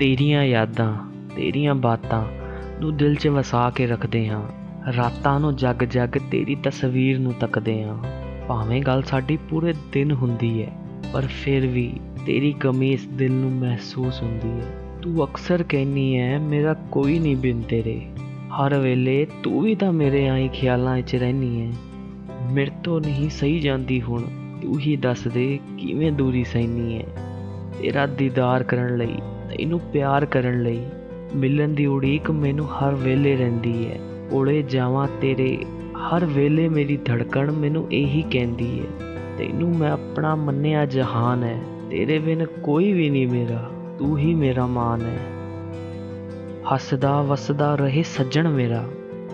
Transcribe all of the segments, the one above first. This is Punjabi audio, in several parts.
ਤੇਰੀਆਂ ਯਾਦਾਂ, ਤੇਰੀਆਂ ਬਾਤਾਂ ਨੂੰ ਦਿਲ 'ਚ ਵਸਾ ਕੇ ਰੱਖਦੇ ਹਾਂ। ਰਾਤਾਂ ਨੂੰ ਜਗ ਜਗ ਤੇਰੀ ਤਸਵੀਰ ਨੂੰ ਤੱਕਦੇ ਹਾਂ। ਭਾਵੇਂ ਗੱਲ ਸਾਡੀ ਪੂਰੇ ਦਿਨ ਹੁੰਦੀ ਹੈ, ਪਰ ਫਿਰ ਵੀ ਤੇਰੀ ਕਮੀ ਇਸ ਦਿਲ ਨੂੰ ਮਹਿਸੂਸ ਹੁੰਦੀ ਹੈ। ਤੂੰ ਅਕਸਰ ਕਹਿਨੀ ਹੈ, ਮੇਰਾ ਕੋਈ ਨਹੀਂ ਬਿਨ ਤੇਰੇ। ਹਰ ਵੇਲੇ ਤੂੰ ਵੀ ਤਾਂ ਮੇਰੇ ਆਈ ਖਿਆਲਾਂ 'ਚ ਰਹਿਨੀ ਹੈ। ਮੇਰੇ ਤੋਂ ਨਹੀਂ ਸਹੀ ਜਾਂਦੀ ਹੁਣ, ਤੂੰ ਹੀ ਦੱਸ ਦੇ ਕਿਵੇਂ ਦੂਰੀ ਸਹਿਨੀ ਹੈ। ਤੇਰਾ ਦੀਦਾਰ ਕਰਨ ਲਈ ਤੈਨੂੰ ਪਿਆਰ ਕਰਨ ਲਈ। ਮਿਲਣ ਦੀ ਉਡੀਕ ਮੈਨੂੰ ਹਰ ਵੇਲੇ ਰਹਿੰਦੀ ਹੈ। ਕੋਲੇ ਜਾਵਾਂ ਤੇਰੇ, ਹਰ ਵੇਲੇ ਮੇਰੀ ਧੜਕਣ ਮੈਨੂੰ ਇਹੀ ਕਹਿੰਦੀ ਹੈ। ਤੈਨੂੰ ਮੈਂ ਆਪਣਾ ਮੰਨਿਆ ਜਹਾਨ ਹੈ। ਤੇਰੇ ਬਿਨ ਕੋਈ ਵੀ ਨਹੀਂ ਮੇਰਾ, ਤੂੰ ਹੀ ਮੇਰਾ ਮਾਨ ਹੈ। ਹੱਸਦਾ ਵਸਦਾ ਰਹੇ ਸੱਜਣ ਮੇਰਾ,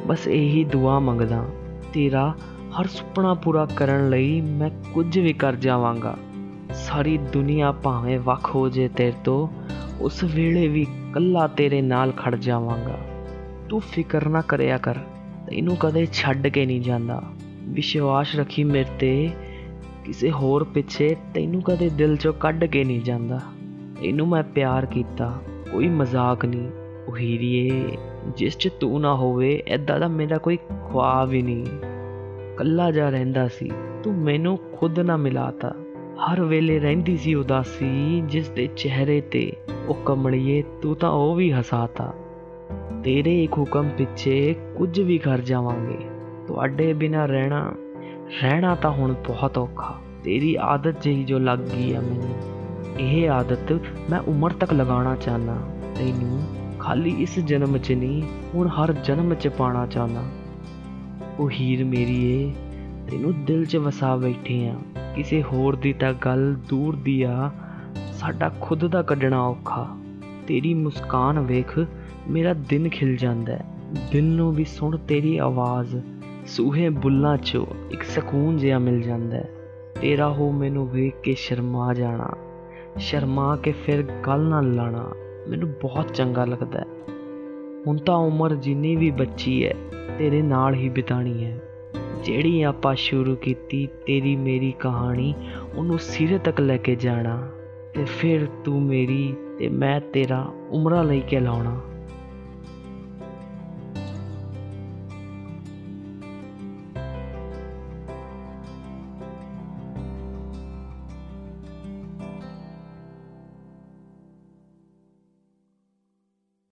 ਬਸ ਇਹੀ ਦੁਆ ਮੰਗਦਾ। ਤੇਰਾ ਹਰ ਸੁਪਨਾ ਪੂਰਾ ਕਰਨ ਲਈ ਮੈਂ ਕੁਝ ਵੀ ਕਰ ਜਾਵਾਂਗਾ। ਸਾਰੀ ਦੁਨੀਆ ਭਾਵੇਂ ਵੱਖ ਹੋ ਜੇ ਤੇਰੇ ਤੋਂ ਉਸ ਵੇਲੇ ਵੀ ਕੱਲਾ ਤੇਰੇ ਨਾਲ ਖੜ ਜਾਵਾਂਗਾ। ਤੂੰ ਫਿਕਰ ਨਾ ਕਰਿਆ ਕਰ, ਤੈਨੂੰ ਕਦੇ ਛੱਡ ਕੇ ਨਹੀਂ ਜਾਂਦਾ। ਵਿਸ਼ਵਾਸ ਰੱਖੀ ਮੇਰੇ ਤੇ, ਕਿਸੇ ਹੋਰ ਪਿੱਛੇ ਤੈਨੂੰ ਕਦੇ ਦਿਲ ਚੋਂ ਕੱਢ ਕੇ ਨਹੀਂ ਜਾਂਦਾ। ਤੈਨੂੰ ਮੈਂ ਪਿਆਰ ਕੀਤਾ, ਕੋਈ ਮਜ਼ਾਕ ਨਹੀਂ। ਉਹ ਹੀਰੀਏ ਜਿਸ 'ਚ ਤੂੰ ਨਾ ਹੋਵੇ ਐਦਾਂ ਦਾ ਮੇਰਾ ਕੋਈ ਖੁਆਬ ਹੀ ਨਹੀਂ। ਕੱਲਾ ਜਾ ਰਹਿੰਦਾ ਸੀ, ਤੂੰ ਮੈਨੂੰ ਖੁਦ ਨਾ ਮਿਲਾਤਾ। ਹਰ ਵੇਲੇ ਰਹਿੰਦੀ ਸੀ ਉਦਾਸੀ, ਜਿਸ ਦੇ ਚਿਹਰੇ ਤੇ ਉਹ ਕਮਲੀਏ ਤੂੰ ਤਾਂ ਉਹ ਵੀ ਹਸਾਤਾ ਤੇਰੇ ਇੱਕ ਹੁਕਮ ਪਿੱਛੇ ਕੁਝ ਵੀ ਕਰ ਜਾਵਾਂਗੇ। ਤੁਹਾਡੇ ਬਿਨਾ ਰਹਿਣਾ ਰਹਿਣਾ ਤਾਂ ਹੁਣ ਬਹੁਤ ਔਖਾ। ਤੇਰੀ ਆਦਤ ਜਿਹੀ ਜੋ ਲੱਗ ਗਈ ਆ ਮੈਨੂੰ, ਇਹ ਆਦਤ ਮੈਂ ਉਮਰ ਤੱਕ ਲਗਾਉਣਾ ਚਾਹਨਾ ਤੈਨੂੰ ਖਾਲੀ ਇਸ ਜਨਮ 'ਚ ਨਹੀਂ, ਹੁਣ ਹਰ ਜਨਮ 'ਚ ਪਾਣਾ ਚਾਹਨਾ ਉਹ ਹੀਰ ਮੇਰੀ ਏ ਤੈਨੂੰ ਦਿਲ 'ਚ ਵਸਾ ਬੈਠੇ ਆ। ਕਿਸੇ ਹੋਰ ਦੀ ਤਾਂ ਗੱਲ ਦੂਰ ਦੀ ਆ। ਸਾਡਾ ਖੁਦ ਦਾ ਕੱਢਣਾ ਔਖਾ। ਤੇਰੀ ਮੁਸਕਾਨ ਵੇਖ ਮੇਰਾ ਦਿਨ ਖਿਲ ਜਾਂਦਾ ਹੈ। ਦਿਲ ਨੂੰ ਵੀ ਸੁਣ ਤੇਰੀ ਆਵਾਜ਼। ਸੂਹੇ ਬੁੱਲਾਂ 'ਚੋਂ ਇੱਕ ਸਕੂਨ ਜਿਹਾ ਮਿਲ ਜਾਂਦਾ ਹੈ। ਤੇਰਾ ਹੋ ਮੈਨੂੰ ਵੇਖ ਕੇ ਸ਼ਰਮਾ ਜਾਣਾ। ਸ਼ਰਮਾ ਕੇ ਫਿਰ ਗੱਲ ਨਾ ਲਾਣਾ। ਮੈਨੂੰ ਬਹੁਤ ਚੰਗਾ ਲੱਗਦਾ ਹੈ। ਹੁਣ ਤਾਂ ਉਮਰ ਜਿੰਨੀ ਵੀ ਬੱਚੀ ਹੈ, ਤੇਰੇ ਨਾਲ ਹੀ ਬਿਤਾਣੀ ਹੈ। ਜਿਹੜੀ ਆਪਾਂ ਸ਼ੁਰੂ ਕੀਤੀ, ਤੇਰੀ ਮੇਰੀ ਕਹਾਣੀ, ਉਹਨੂੰ ਸਿਰੇ ਤੱਕ ਲੈ ਕੇ ਜਾਣਾ ਤੇ ਫਿਰ ਤੂੰ ਮੇਰੀ ਤੇ ਮੈਂ ਤੇਰਾ ਉਮਰਾਂ ਲਈ ਕੇ ਲਾਉਣਾ।